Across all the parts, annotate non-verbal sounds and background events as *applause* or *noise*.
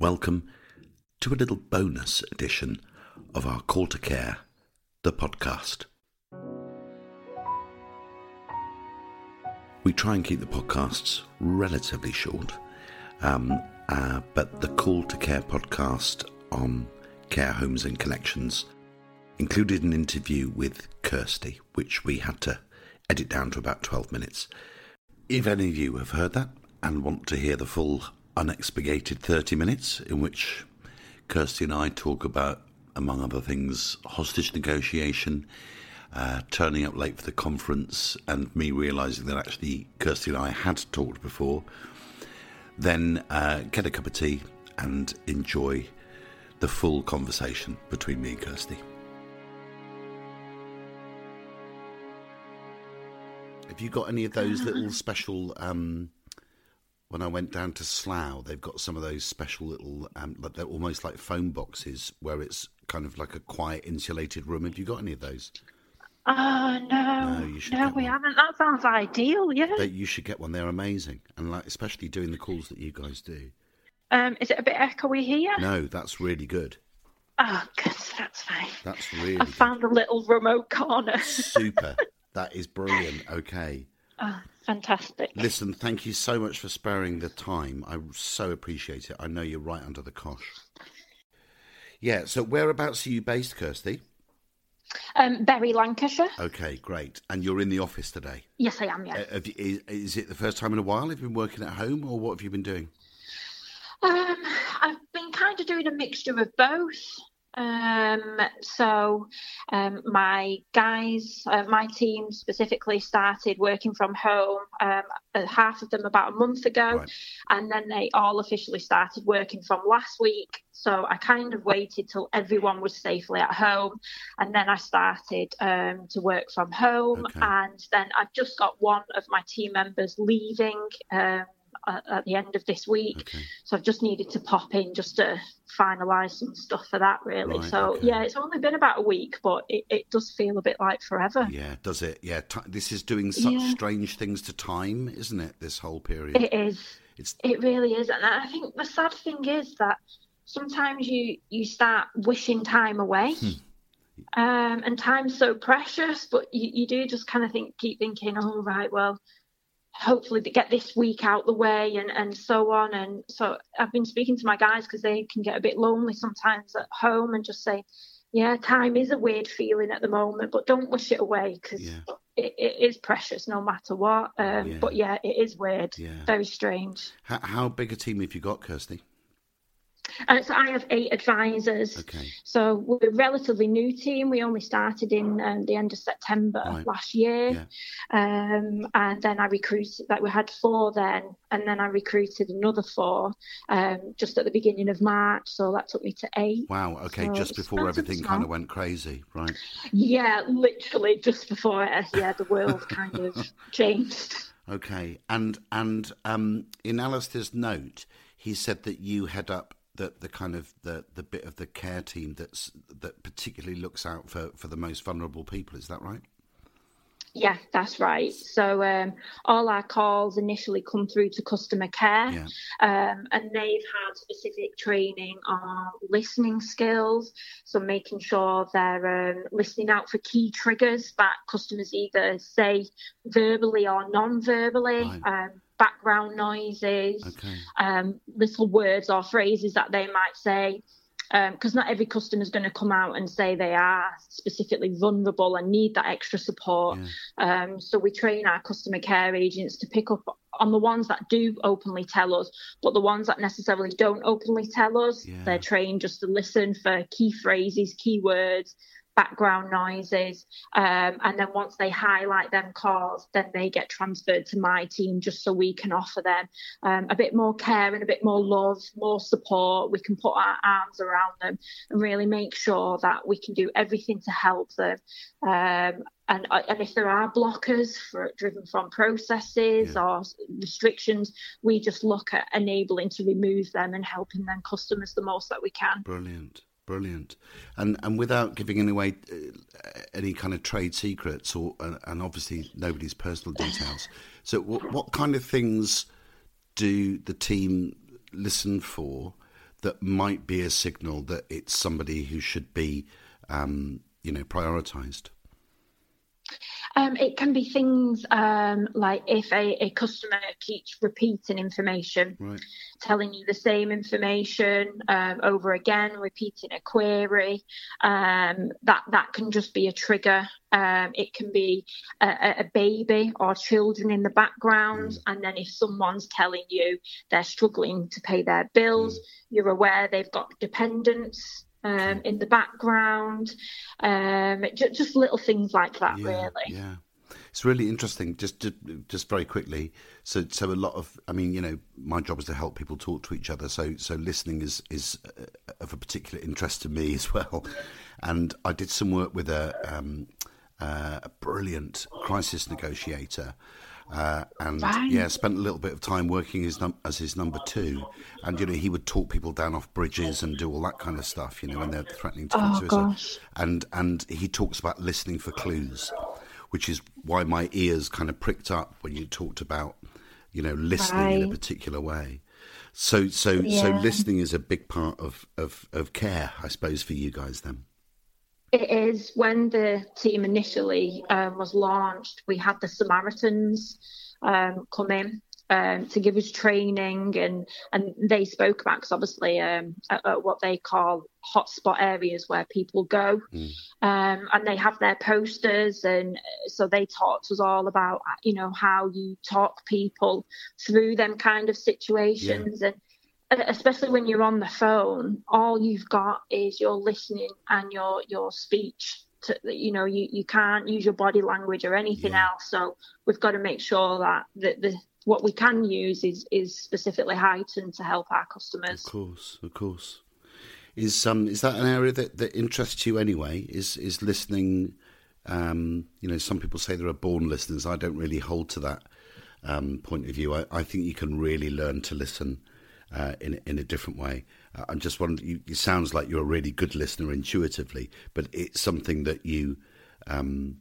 Welcome to a little bonus edition of our Call to Care, the podcast. We try and keep the podcasts relatively short, um, uh, but the Call to Care podcast on care homes and connections included an interview with Kirsty, which we had to edit down to about 12 minutes. If any of you have heard that and want to hear the full unexpurgated 30 minutes in which Kirsty and I talk about, among other things, hostage negotiation, uh, turning up late for the conference, and me realizing that actually Kirsty and I had talked before, then uh, get a cup of tea and enjoy the full conversation between me and Kirsty. Have you got any of those little special? Um, when I went down to Slough, they've got some of those special little, um, like they're almost like phone boxes where it's kind of like a quiet, insulated room. Have you got any of those? Oh no, No, you should no, we one. haven't. That sounds ideal. Yeah. That you should get one. They're amazing, and like especially doing the calls that you guys do. Um, is it a bit echoey here? No, that's really good. Oh, good. That's fine. That's really I good. found a little remote corner. *laughs* super. That is brilliant. Okay. oh, fantastic. Listen, thank you so much for sparing the time. I so appreciate it. I know you're right under the cosh. Yeah, so whereabouts are you based, Kirsty? Um, Bury, Lancashire. Okay, great. And you're in the office today. Yes, I am. Yeah. Uh, you, is, is it the first time in a while? You've you been working at home, or what have you been doing? Um, I've been kind of doing a mixture of both. Um, so um, my guys, uh, my team specifically started working from home. Um, uh, half of them about a month ago, Right. and then they all officially started working from last week. So I kind of waited till everyone was safely at home, and then I started um, to work from home. Okay. And then I've just got one of my team members leaving. At, the end of this week, Okay. so I've just needed to pop in just to finalise some stuff for that, really. Right, so okay. yeah, it's only been about a week, but it, it does feel a bit like forever. Yeah, does it? Yeah, ti this is doing such Yeah. strange things to time, isn't it? This whole period. It is. It's It really is, and I think the sad thing is that sometimes you you start wishing time away. Um, and time's so precious, but you, you do just kind of think, keep thinking, oh right, well, hopefully they get this week out the way, and and so on. And so I've been speaking to my guys because they can get a bit lonely sometimes at home, and just say, yeah, time is a weird feeling at the moment, but don't wish it away because Yeah. it, it is precious no matter what. Um, Yeah. But yeah, it is weird, Yeah. very strange. how, how big a team have you got, Kirsty? Uh, so I have eight advisors. Okay. So we're a relatively new team. We only started in um, the end of September Right. last year, um, and then I recruited. Like we had four then, and then I recruited another four um, just at the beginning of March. So that took me to eight. Wow. Okay, So just before everything kind of went crazy, right? Yeah, literally just before. Yeah, the world kind of *laughs* changed. Okay, and and um, in Alistair's note, he said that you head up the, the kind of the, the bit of the care team that's that particularly looks out for, for the most vulnerable people. Is that right? Yeah, that's right. So um, all our calls initially come through to customer care, Yeah. um, and they've had specific training on listening skills. So making sure they're um, listening out for key triggers that customers either say verbally or non-verbally, Right. Um, background noises, Okay. um, little words or phrases that they might say. Because not every customer is going to come out and say they are specifically vulnerable and need that extra support. Yeah. Um, so we train our customer care agents to pick up on the ones that do openly tell us, but the ones that necessarily don't openly tell us, Yeah. they're trained just to listen for key phrases, key words, background noises, um, and then once they highlight them calls, then they get transferred to my team just so we can offer them um, a bit more care and a bit more love, more support. We can put our arms around them and really make sure that we can do everything to help them. Um, and, and if there are blockers for, driven from processes Yeah. or restrictions, we just look at enabling to remove them and helping them customers the most that we can. Brilliant. Brilliant. And and without giving away uh, any kind of trade secrets or and obviously nobody's personal details. So what, what kind of things do the team listen for that might be a signal that it's somebody who should be, um, you know, prioritised? Um, it can be things um, like if a, a, customer keeps repeating information, right. telling you the same information um, over again, repeating a query, um, that that can just be a trigger. Um, it can be a, a, baby or children in the background, mm. and then if someone's telling you they're struggling to pay their bills, mm. you're aware they've got dependents um, in the background, um, just, just, little things like that, yeah, really. Yeah. It's really interesting. Just, just, just very quickly. So, so a lot of, I mean, you know, my job is to help people talk to each other. So, so listening is is uh, of a particular interest to me *laughs* as well. And I did some work with a um, uh, a brilliant crisis negotiator uh, and right. yeah, spent a little bit of time working as, num- as his number two. And you know, he would talk people down off bridges and do all that kind of stuff. You know, when they're threatening to commit oh, suicide. Gosh. And and he talks about listening for clues, which is why my ears kind of pricked up when you talked about you know listening right. in a particular way. So so yeah. so listening is a big part of, of of care, I suppose, for you guys then. It is when the team initially um, was launched, we had the Samaritans um, come in um, to give us training, and and they spoke about because obviously um, at, at what they call hotspot areas where people go, mm. um, and they have their posters, and so they taught us all about you know how you talk people through them kind of situations, yeah. and especially when you're on the phone, all you've got is your listening and your your speech. To, you know, you, you can't use your body language or anything yeah. else. So we've got to make sure that the, the what we can use is is specifically heightened to help our customers. Of course, of course. Is um is that an area that, that interests you anyway? Is is listening? Um, you know, some people say there are born listeners. I don't really hold to that um, point of view. I, I think you can really learn to listen uh, in in a different way. Uh, I'm just wondering. You, it sounds like you're a really good listener intuitively, but it's something that you um,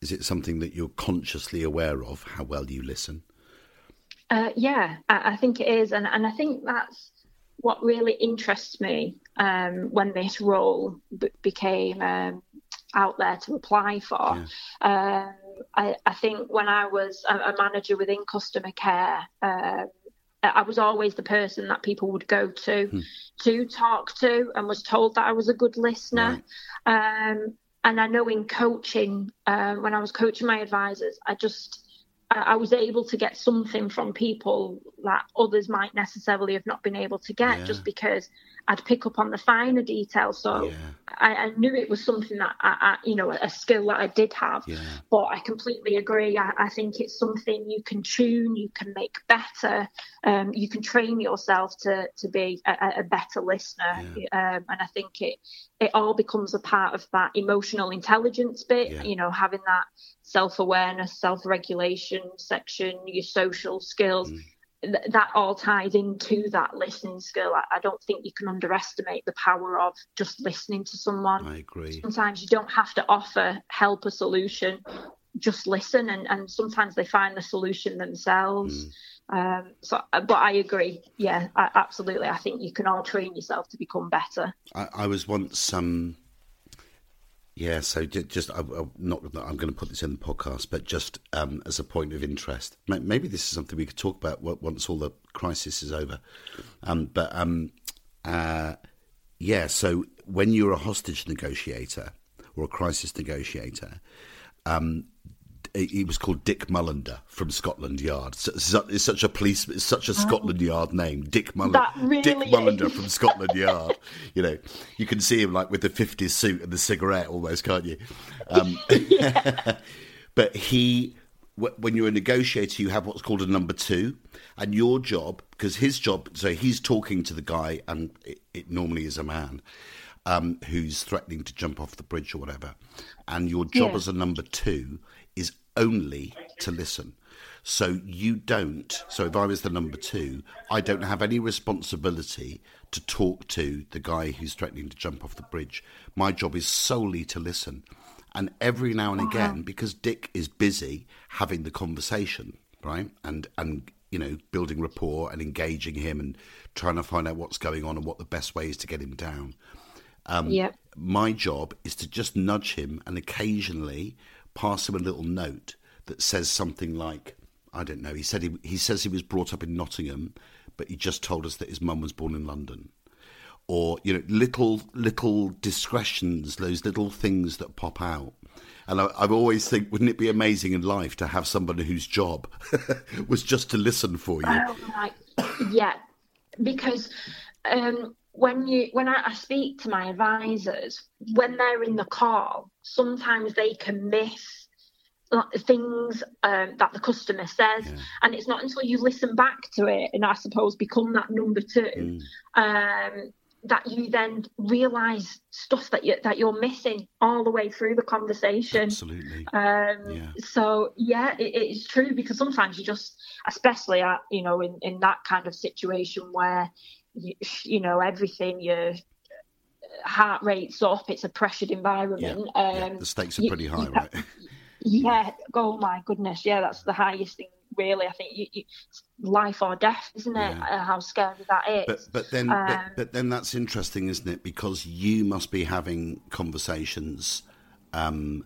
is it something that you're consciously aware of how well you listen? Uh, yeah, I, I, think it is, and and I think that's what really interests me um, when this role b- became um, out there to apply for. Yeah. Um, I, I, think when I was a, a manager within customer care, um, I was always the person that people would go to hmm. to talk to, and was told that I was a good listener. Right. Um, and I know in coaching, uh, when I was coaching my advisors, I just I was able to get something from people that others might necessarily have not been able to get, yeah. just because I'd pick up on the finer details. So yeah. I, I, knew it was something that I, I, you know, a skill that I did have. Yeah. But I completely agree. I, I, think it's something you can tune, you can make better, um, you can train yourself to to be a, a better listener. Um, and I think it it all becomes a part of that emotional intelligence bit. You know, having that self awareness, self regulation section, your social skills. Mm that all ties into that listening skill. I, I, don't think you can underestimate the power of just listening to someone. I agree. Sometimes you don't have to offer help a solution, just listen, and, and sometimes they find the solution themselves. Mm. Um, so, but I agree. Yeah, I, absolutely. I think you can all train yourself to become better. I, I was once um, yeah, so just I, am not. I'm going to put this in the podcast, but just um, as a point of interest, maybe this is something we could talk about once all the crisis is over. Um, but um, uh, yeah, so when you're a hostage negotiator or a crisis negotiator, um, he was called Dick Mullender from Scotland Yard. It's such a police, it's such a Scotland Yard name, Dick Mullender. Really Dick Mullender from Scotland Yard. You know, you can see him like with the '50s suit and the cigarette, almost, can't you? Um, *laughs* *laughs* but he, when you're a negotiator, you have what's called a number two, and your job, because his job, so he's talking to the guy, and it, it normally is a man. Um, who's threatening to jump off the bridge or whatever. And your job yeah. as a number two is only to listen. So you don't. So if I was the number two, I don't have any responsibility to talk to the guy who's threatening to jump off the bridge. My job is solely to listen. And every now and again, because Dick is busy having the conversation, right, and and you know, building rapport and engaging him and trying to find out what's going on and what the best way is to get him down. Um, yeah. My job is to just nudge him and occasionally pass him a little note that says something like, I don't know. He said he, he says he was brought up in Nottingham, but he just told us that his mum was born in London. Or you know, little little discretions, those little things that pop out. And I, I always think, wouldn't it be amazing in life to have somebody whose job *laughs* was just to listen for you? Oh my, yeah, because um, when you when I, I, speak to my advisors, when they're in the call, sometimes they can miss things um, that the customer says, yeah. and it's not until you listen back to it and I suppose become that number two. Mm. Um, that you then realize stuff that you that you're missing all the way through the conversation. Absolutely. Um, yeah. So yeah, it, it's true because sometimes you just, especially at you know in in that kind of situation where you, you know everything your heart rate's up, it's a pressured environment. Yeah. Um, yeah. The stakes are pretty high, you, right? *laughs* Yeah. Oh my goodness. Yeah, that's the highest thing really. I think you, you, life or death, isn't it? Yeah. Uh, how scary that is. But but then um, but, but, then that's interesting, isn't it? Because you must be having conversations um,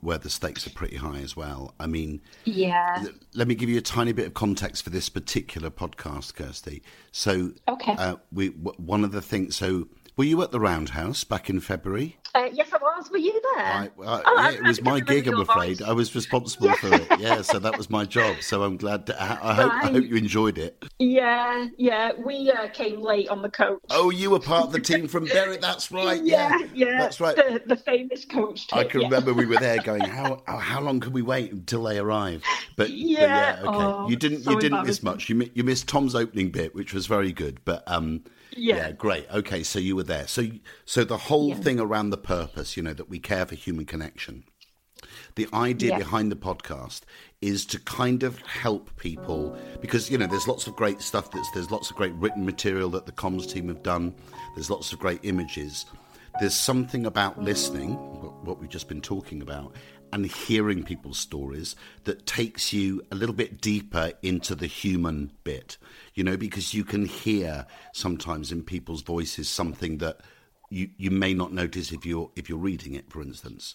where the stakes are pretty high as well. I mean, yeah. let me give you a tiny bit of context for this particular podcast, Kirsty. So, okay, uh, we one of the things. So, were you at the Roundhouse back in February? Uh, yes, I was. Were you there? I, uh, oh, yeah, it was my gig. I'm afraid voice. I was responsible yeah. for it. Yeah, so that was my job. So I'm glad. To, I, I hope. I hope you enjoyed it. Yeah, yeah. We uh, came late on the coach. Oh, you were part of the team from Berwick. That's right. Yeah, yeah, yeah. That's right. The, the famous coach. I can remember we were there *laughs* going, how how long can we wait until they arrive? But yeah, but yeah okay. Oh, you didn't so you didn't miss much. You you missed Tom's opening bit, which was very good. But um, yeah. yeah. great. Okay, so you were there. So, so the whole yeah. thing around the purpose, you know, that we care for human connection. The idea yeah. behind the podcast is to kind of help people because you know there's lots of great stuff. That's there's lots of great written material that the comms team have done. There's lots of great images. There's something about listening, what we've just been talking about, and hearing people's stories that takes you a little bit deeper into the human bit you know, because you can hear sometimes in people's voices something that you, you may not notice if you're if you're reading it, for instance.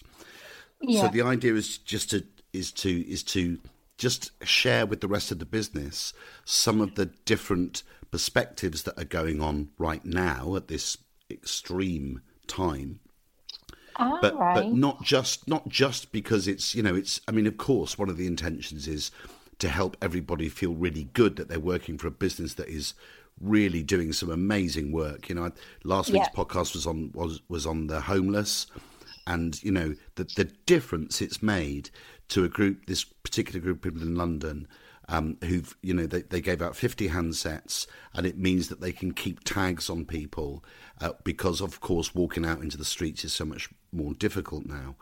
Yeah. So the idea is just to is to is to just share with the rest of the business some of the different perspectives that are going on right now at this extreme time. All but right. but not just not just because it's you know it's I mean of course one of the intentions is to help everybody feel really good that they're working for a business that is really doing some amazing work. You know, last week's yeah. podcast was on was was on the homeless, and you know the the difference it's made to a group, this particular group of people in London. Um, who've you know they, they gave out 50 handsets and it means that they can keep tags on people uh, because of course walking out into the streets is so much more difficult now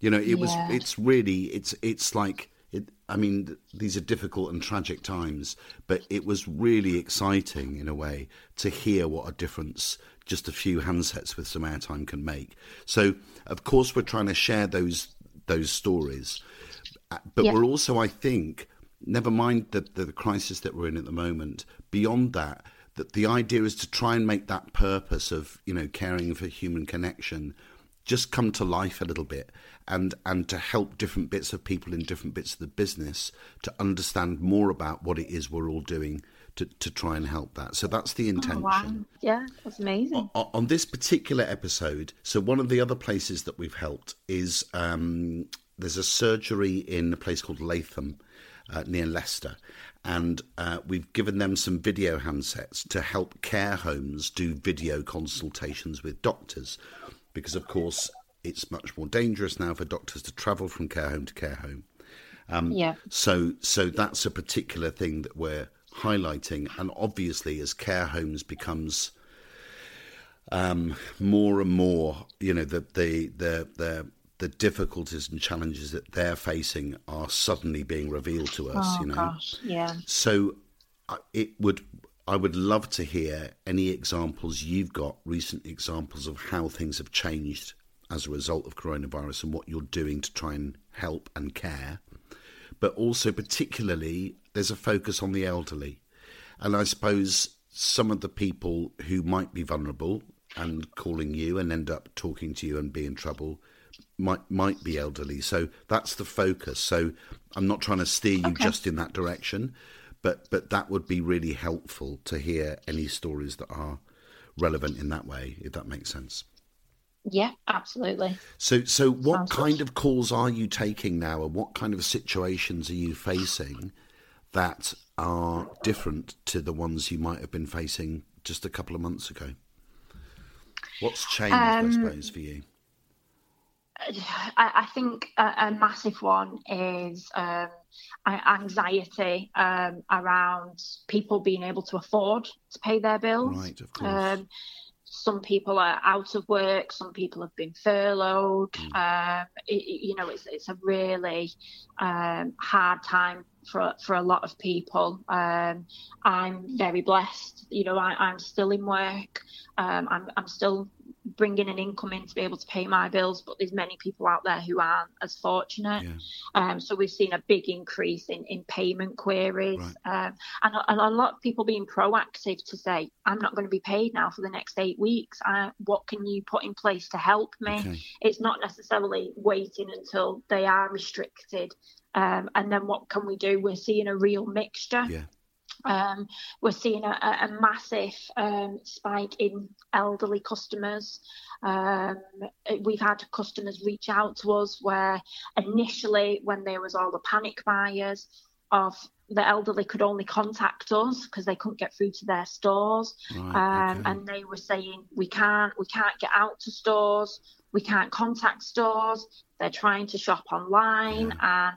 you know it yeah. was it's really it's it's like it, I mean, these are difficult and tragic times, but it was really exciting in a way to hear what a difference just a few handsets with some airtime can make. So, of course, we're trying to share those those stories, uh, but yeah. we're also, I think, never mind the, the, the crisis that we're in at the moment. Beyond that, that the idea is to try and make that purpose of you know caring for human connection just come to life a little bit and and to help different bits of people in different bits of the business to understand more about what it is we're all doing to, to try and help that. So that's the intention. Oh, wow. Yeah, that's amazing. On, on, this particular episode, so one of the other places that we've helped is um, there's a surgery in a place called Latham uh, near Leicester. And uh, we've given them some video handsets to help care homes do video consultations with doctors because, of course, it's much more dangerous now for doctors to travel from care home to care home. Um, yeah. So, so that's a particular thing that we're highlighting, and obviously, as care homes becomes um, more and more, you know, the the the the the difficulties and challenges that they're facing are suddenly being revealed to us. Oh, you know, gosh. yeah. So, uh, it would I would love to hear any examples you've got, recent examples of how things have changed as a result of coronavirus and what you're doing to try and help and care. But also, particularly, there's a focus on the elderly, and I suppose some of the people who might be vulnerable and calling you and end up talking to you and be in trouble might might be elderly. So that's the focus. So I'm not trying to steer you okay. just in that direction, but but that would be really helpful to hear any stories that are relevant in that way, if that makes sense. Yeah, absolutely. So, so what Sounds kind good. of calls are you taking now, and what kind of situations are you facing that are different to the ones you might have been facing just a couple of months ago? What's changed, um, I suppose, for you? I, I think a, a, massive one is um, anxiety um, around people being able to afford to pay their bills. Right, of course. Um, some people are out of work. Some people have been furloughed. Mm. Um, it, you know, it's it's a really um, hard time for for a lot of people. Um, I'm very blessed. You know, I, am still in work. Um, I'm I'm still bringing an income in to be able to pay my bills, but there's many people out there who aren't as fortunate. Yeah. Um, so we've seen a big increase in, in payment queries, right. um, and, a, and, a, lot of people being proactive to say, "I'm not going to be paid now for the next eight weeks. Uh, what can you put in place to help me?" Okay. It's not necessarily waiting until they are restricted. Um, and then what can we do? We're seeing a real mixture. Yeah. Um, we're seeing a, a massive um, spike in elderly customers. Um, we've had customers reach out to us where initially, when there was all the panic buyers of the elderly could only contact us because they couldn't get through to their stores, right, um, okay. and they were saying we can't, we can't get out to stores, we can't contact stores. They're trying to shop online, yeah. and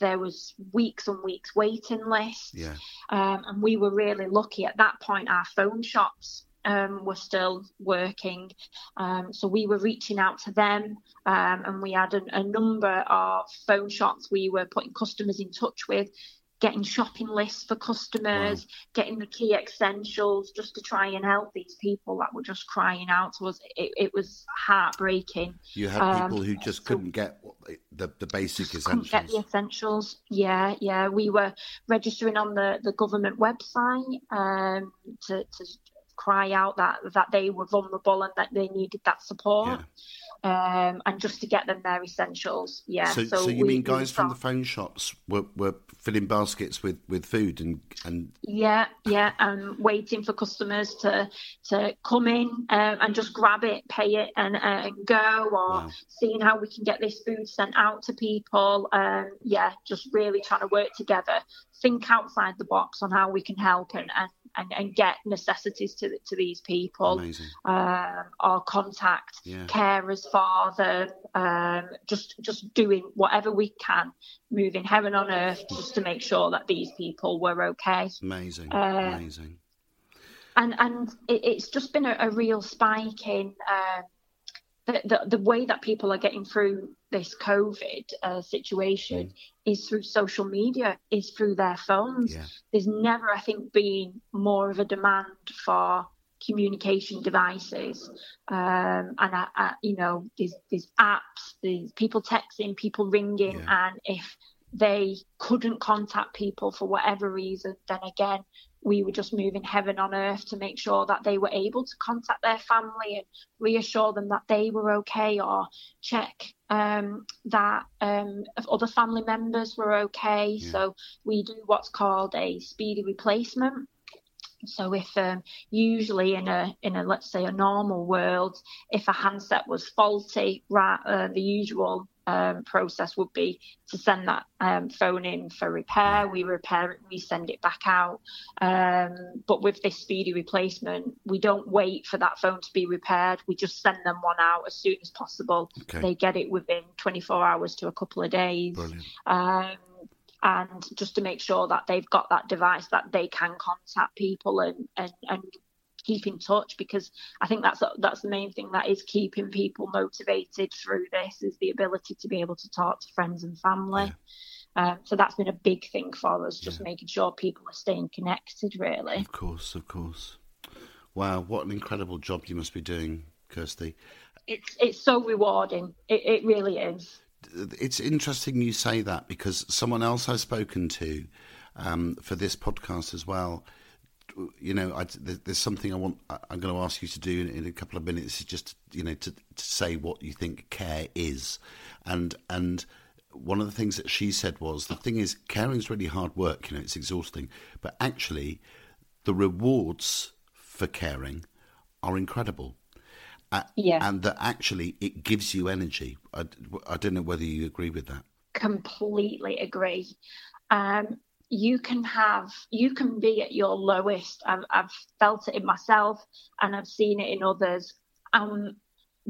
there was weeks and weeks waiting lists. Yeah. Um, and we were really lucky at that point. Our phone shops um, were still working, um, so we were reaching out to them, um, and we had a, a number of phone shops we were putting customers in touch with getting shopping lists for customers, wow. getting the key essentials just to try and help these people that were just crying out to us. It, it was heartbreaking. You had um, people who just couldn't get the, the basic essentials. Couldn't get the essentials. Yeah, yeah. We were registering on the, the government website um, to, to cry out that that they were vulnerable and that they needed that support. Yeah um, and just to get them their essentials. Yeah. So, so, so you we, mean guys from the phone shops were, were filling baskets with, with food and, and yeah, yeah, and waiting for customers to to come in um, and just grab it, pay it, and, uh, and go, or wow. seeing how we can get this food sent out to people. Um, yeah, just really trying to work together, think outside the box on how we can help and, and and, and get necessities to to these people, um, or contact yeah. carers father, um, just just doing whatever we can, moving heaven on earth, just to make sure that these people were okay. Amazing, uh, amazing. And and it, it's just been a, a real spike in. Uh, the, the, the, way that people are getting through this COVID uh, situation mm. is through social media, is through their phones. Yeah. There's never, I think, been more of a demand for communication devices. Um, and, I, I, you know, there's, there's apps, there's people texting, people ringing. Yeah. And if they couldn't contact people for whatever reason, then again, we were just moving heaven on earth to make sure that they were able to contact their family and reassure them that they were okay or check um, that um, other family members were okay. Yeah. So we do what's called a speedy replacement. So if um, usually in a in a let's say a normal world, if a handset was faulty, right, uh, the usual um, process would be to send that um, phone in for repair. We repair it, we send it back out. Um, but with this speedy replacement, we don't wait for that phone to be repaired. We just send them one out as soon as possible. Okay. They get it within 24 hours to a couple of days. Um, and just to make sure that they've got that device that they can contact people and, and, and keep in touch because I think that's that's the main thing that is keeping people motivated through this is the ability to be able to talk to friends and family. Yeah. Um, so that's been a big thing for us, just yeah. making sure people are staying connected. Really, of course, of course. Wow, what an incredible job you must be doing, Kirsty. It's it's so rewarding. It, it really is. It's interesting you say that because someone else I've spoken to um, for this podcast as well. You know, I, there's something I want. I'm going to ask you to do in, in a couple of minutes. Is just you know to, to say what you think care is, and and one of the things that she said was the thing is caring is really hard work. You know, it's exhausting, but actually, the rewards for caring are incredible. Uh, yeah. And that actually it gives you energy. I, I don't know whether you agree with that. Completely agree. Um, you can have you can be at your lowest. I've, I've felt it in myself and i've seen it in others. Um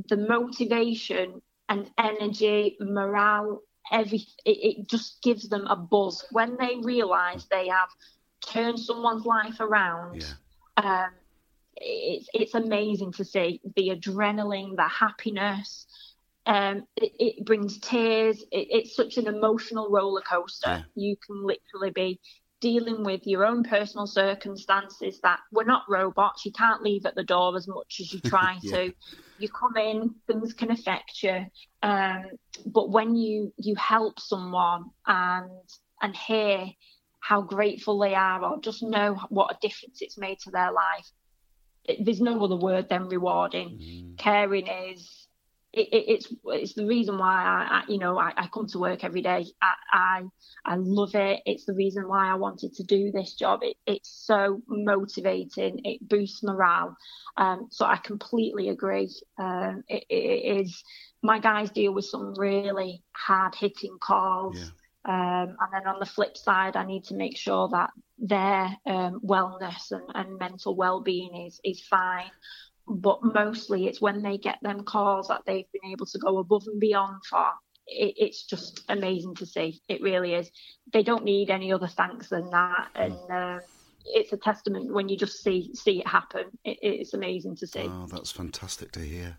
the motivation and energy morale every it, it just gives them a buzz. When they realize they have turned someone's life around yeah. um it's it's amazing to see the adrenaline the happiness um, it, it, brings tears. It, it's such an emotional roller coaster. Yeah. You can literally be dealing with your own personal circumstances that we're not robots. You can't leave at the door as much as you *laughs* try yeah. to. You come in, things can affect you. Um, but when you you help someone and and hear how grateful they are, or just know what a difference it's made to their life, there's no other word than rewarding. Mm. Caring is it, it, it's it's the reason why I, I you know I, I, come to work every day. I, I, I love it. It's the reason why I wanted to do this job. It, it's so motivating. It boosts morale. Um, so I completely agree. Um, it, it is my guys deal with some really hard hitting calls. Yeah. Um, and then on the flip side, I need to make sure that their um, wellness and, and mental well-being is is fine but mostly it's when they get them calls that they've been able to go above and beyond for. It, it's just amazing to see. It really is. They don't need any other thanks than that, and uh, it's a testament when you just see see it happen. It, it's amazing to see. Oh, that's fantastic to hear.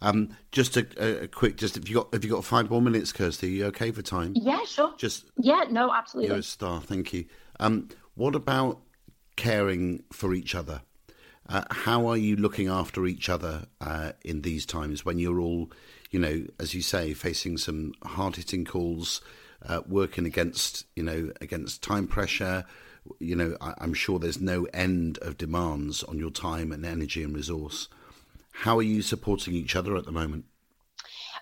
Um, just a, a, quick, just if you got if you got five more minutes, Kirsty, are you okay for time? Yeah, sure. Just yeah, no, absolutely. You're a star. Thank you. Um, what about caring for each other? Uh, how are you looking after each other uh, in these times when you're all, you know, as you say, facing some hard hitting calls, uh, working against, you know, against time pressure? You know, I, I'm sure there's no end of demands on your time and energy and resource. How are you supporting each other at the moment?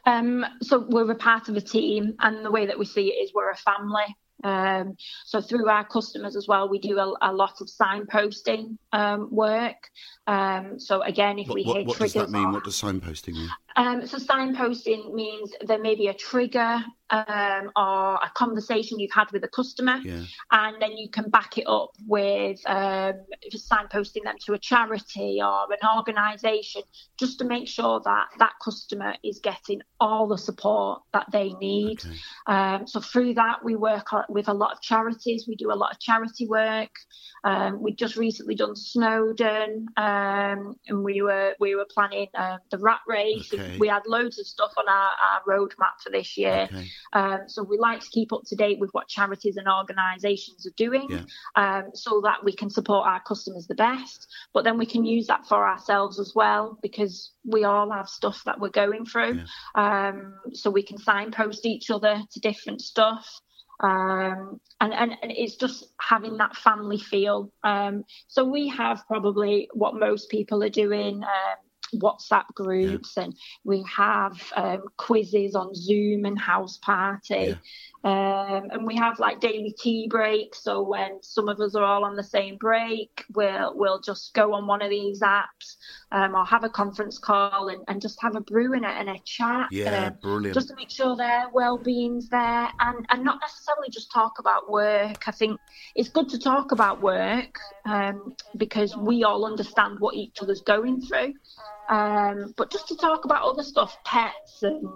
Um, so we're a part of a team, and the way that we see it is we're a family. Um, so through our customers as well, we do a, a lot of signposting um, work. Um, so again, if what, we what, hit what triggers, does that mean? What does signposting mean? Um, so signposting means there may be a trigger um, or a conversation you've had with a customer, yeah. and then you can back it up with um, just signposting them to a charity or an organisation, just to make sure that that customer is getting all the support that they need. Okay. Um, so through that, we work with a lot of charities. We do a lot of charity work. Um, we just recently done Snowdon, um, and we were we were planning uh, the rat race. Okay. We had loads of stuff on our, our roadmap for this year. Okay. Um, so we like to keep up to date with what charities and organisations are doing, yeah. um, so that we can support our customers the best. But then we can use that for ourselves as well, because we all have stuff that we're going through. Yeah. Um, so we can signpost each other to different stuff. Um, and, and, and, it's just having that family feel. Um, so we have probably what most people are doing. Um, WhatsApp groups, yeah. and we have um, quizzes on Zoom and House Party. Yeah. Um, and we have like daily tea breaks. So when some of us are all on the same break, we'll we'll just go on one of these apps um, or have a conference call and, and just have a brew in it and a chat. Yeah, um, brilliant. Just to make sure their well-being's there and, and not necessarily just talk about work. I think it's good to talk about work um, because we all understand what each other's going through. Um, but just to talk about other stuff, pets and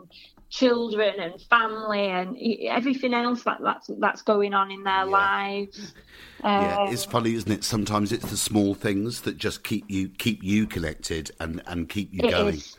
children and family and everything else that that's that's going on in their yeah. lives. *laughs* Um, yeah, it's funny, isn't it? Sometimes it's the small things that just keep you keep you connected and and keep you going. Is.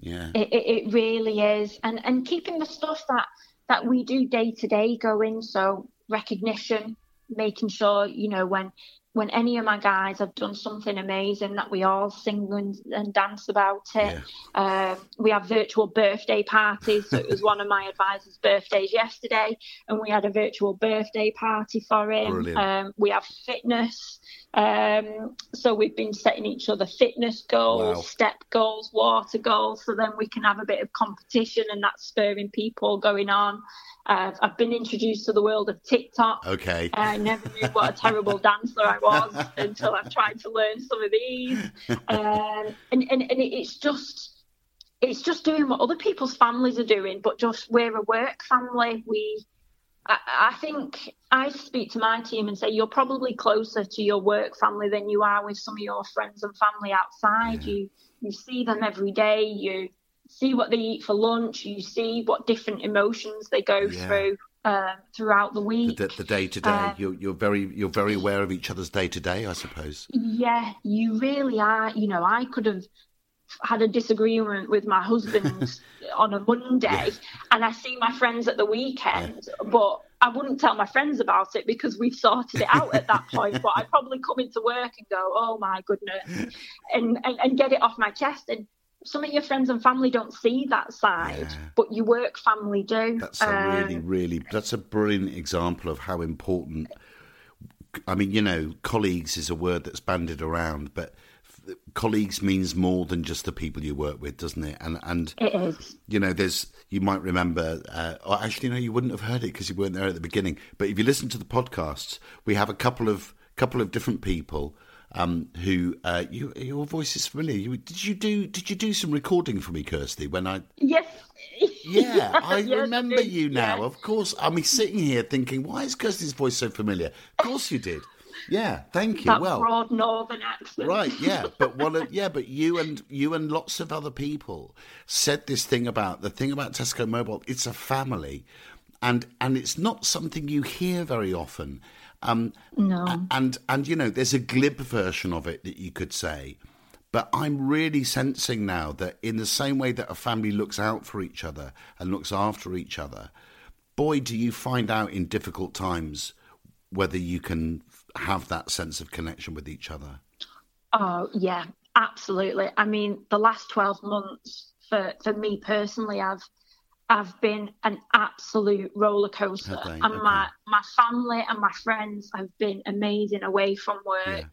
Yeah, it, it really is, and and keeping the stuff that that we do day to day going. So recognition, making sure you know when when any of my guys have done something amazing that we all sing and, and dance about it. Yeah. Um, we have virtual birthday parties. So it was one of my advisors' birthdays yesterday, and we had a virtual birthday party for him. Um, we have fitness. Um, so we've been setting each other fitness goals, wow. step goals, water goals, so then we can have a bit of competition and that's spurring people going on. Uh, I've been introduced to the world of TikTok. Okay. I never knew what a terrible dancer I was *laughs* until I've tried to learn some of these. Um, and, and, and it's just it's just doing what other people's families are doing, but just we're a work family. We I, I think I speak to my team and say you're probably closer to your work family than you are with some of your friends and family outside. Yeah. You you see them every day. You see what they eat for lunch. You see what different emotions they go yeah. through uh, throughout the week. The, day to day, you're you're very you're very aware of each other's day to day, I suppose. Yeah, you really are. You know, I could have had a disagreement with my husband *laughs* on a Monday, yeah. and I see my friends at the weekend, yeah. but. I wouldn't tell my friends about it because we've sorted it out at that *laughs* point. But I'd probably come into work and go, "Oh my goodness," and, and and get it off my chest. And some of your friends and family don't see that side, yeah. but your work family do. That's a um, really, really, that's a brilliant example of how important. I mean, you know, colleagues is a word that's banded around, but colleagues means more than just the people you work with, doesn't it? And and it is. You know, there's you might remember. Uh, actually, no, you wouldn't have heard it because you weren't there at the beginning. But if you listen to the podcasts, we have a couple of couple of different people um, who uh, you, your voice is familiar. You, did you do did you do some recording for me, Kirsty? When I yes, yeah, *laughs* I yes, remember you now. Of course, I'm sitting here thinking, why is Kirsty's voice so familiar? Of course, you did. Yeah, thank you. That well, broad northern accent. Right, yeah, *laughs* but one, yeah, but you and you and lots of other people said this thing about the thing about Tesco Mobile. It's a family, and and it's not something you hear very often. Um, no. And and you know, there's a glib version of it that you could say, but I'm really sensing now that in the same way that a family looks out for each other and looks after each other, boy, do you find out in difficult times whether you can have that sense of connection with each other. Oh yeah, absolutely. I mean, the last twelve months for for me personally, I've I've been an absolute roller coaster. And okay. my my family and my friends have been amazing away from work. Yeah.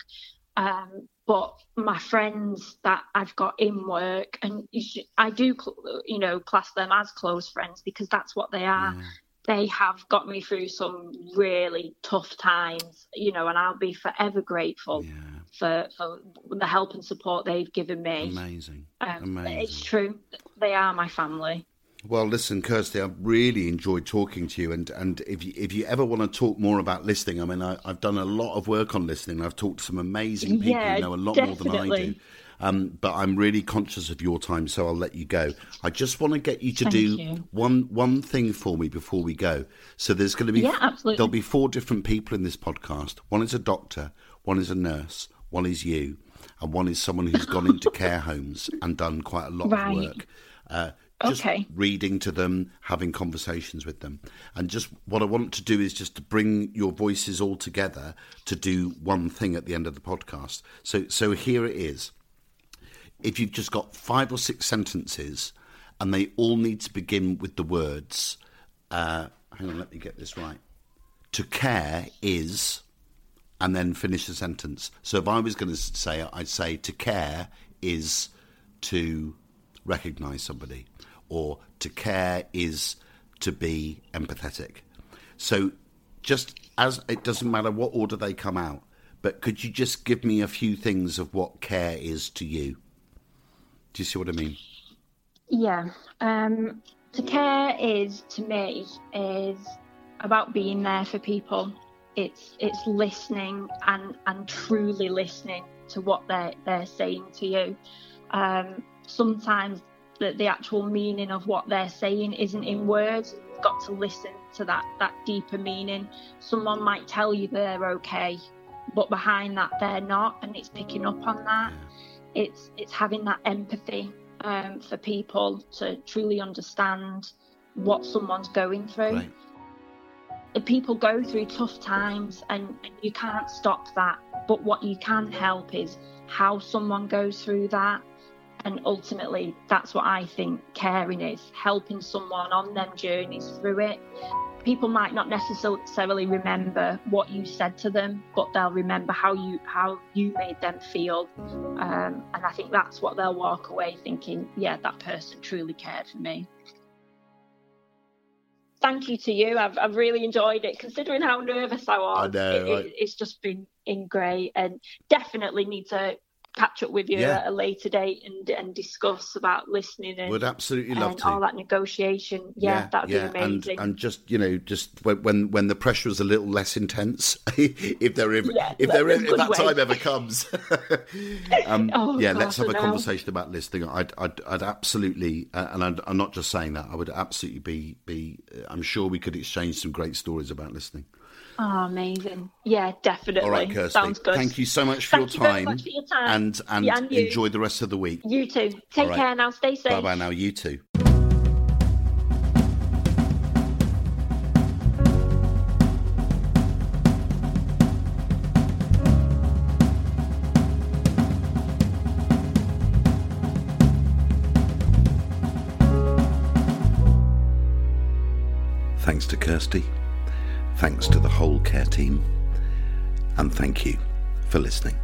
Um, but my friends that I've got in work, and should, I do, you know, class them as close friends because that's what they are. Yeah. They have got me through some really tough times, you know, and I'll be forever grateful. Yeah. For, for the help and support they've given me. Amazing. Um, Amazing. It's true. They are my family. Well, listen, Kirsty, I've really enjoyed talking to you. And, and if, you, if you ever want to talk more about listening, I mean, I, have done a lot of work on listening. I've talked to some amazing people yeah, who know a lot definitely. more than I do. Um, but I'm really conscious of your time, so I'll let you go. I just want to get you to Thank do you. one one thing for me before we go. So there's going to be yeah, absolutely. there'll be four different people in this podcast. One is a doctor, one is a nurse, one is you, and one is someone who's gone into *laughs* care homes and done quite a lot right. of work. Uh, just okay. reading to them, having conversations with them. And just what I want to do is just to bring your voices all together to do one thing at the end of the podcast. So so here it is. If you've just got five or six sentences and they all need to begin with the words uh, hang on, let me get this right. To care is and then finish the sentence. So if I was going to say I'd say to care is to recognize somebody or to care is to be empathetic. So just as it doesn't matter what order they come out, but could you just give me a few things of what care is to you? Do you see what I mean? Yeah. Um, to care is to me is about being there for people. It's it's listening and and truly listening to what they're they're saying to you. Um, sometimes that the actual meaning of what they're saying isn't in words. You've got to listen to that that deeper meaning. Someone might tell you they're okay, but behind that they're not, and it's picking up on that. It's it's having that empathy um, for people to truly understand what someone's going through. Right. people go through tough times and, and you can't stop that. But what you can help is how someone goes through that. And ultimately, that's what I think caring is helping someone on them journeys through it. People might not necessarily remember what you said to them, but they'll remember how you how you made them feel, um, and I think that's what they'll walk away thinking. Yeah, that person truly cared for me thank you to you. I've, I've really enjoyed it, considering how nervous I was. I know. It, it, it's just been in great, and definitely need to catch up with you yeah. at a later date and and discuss about listening and would absolutely love to. all that negotiation. Yeah, yeah that'd yeah. be amazing. and, and just you know just when when the pressure is a little less intense *laughs* if there if, if there if that way. time ever comes. *laughs* Um, oh, yeah let's have a conversation about listening I'd I'd, I'd absolutely uh, and i I'm not just saying that. I would absolutely be be I'm sure we could exchange some great stories about listening Oh, amazing. Yeah, definitely. All right, Kirsty. Sounds good. Thank you so much for, your time, much for your time. And, and, yeah, and enjoy the rest of the week. You too. Take right. care now. Stay safe. Bye bye now. You too. Thanks to Kirsty. Thanks to the whole care team. And thank you for listening.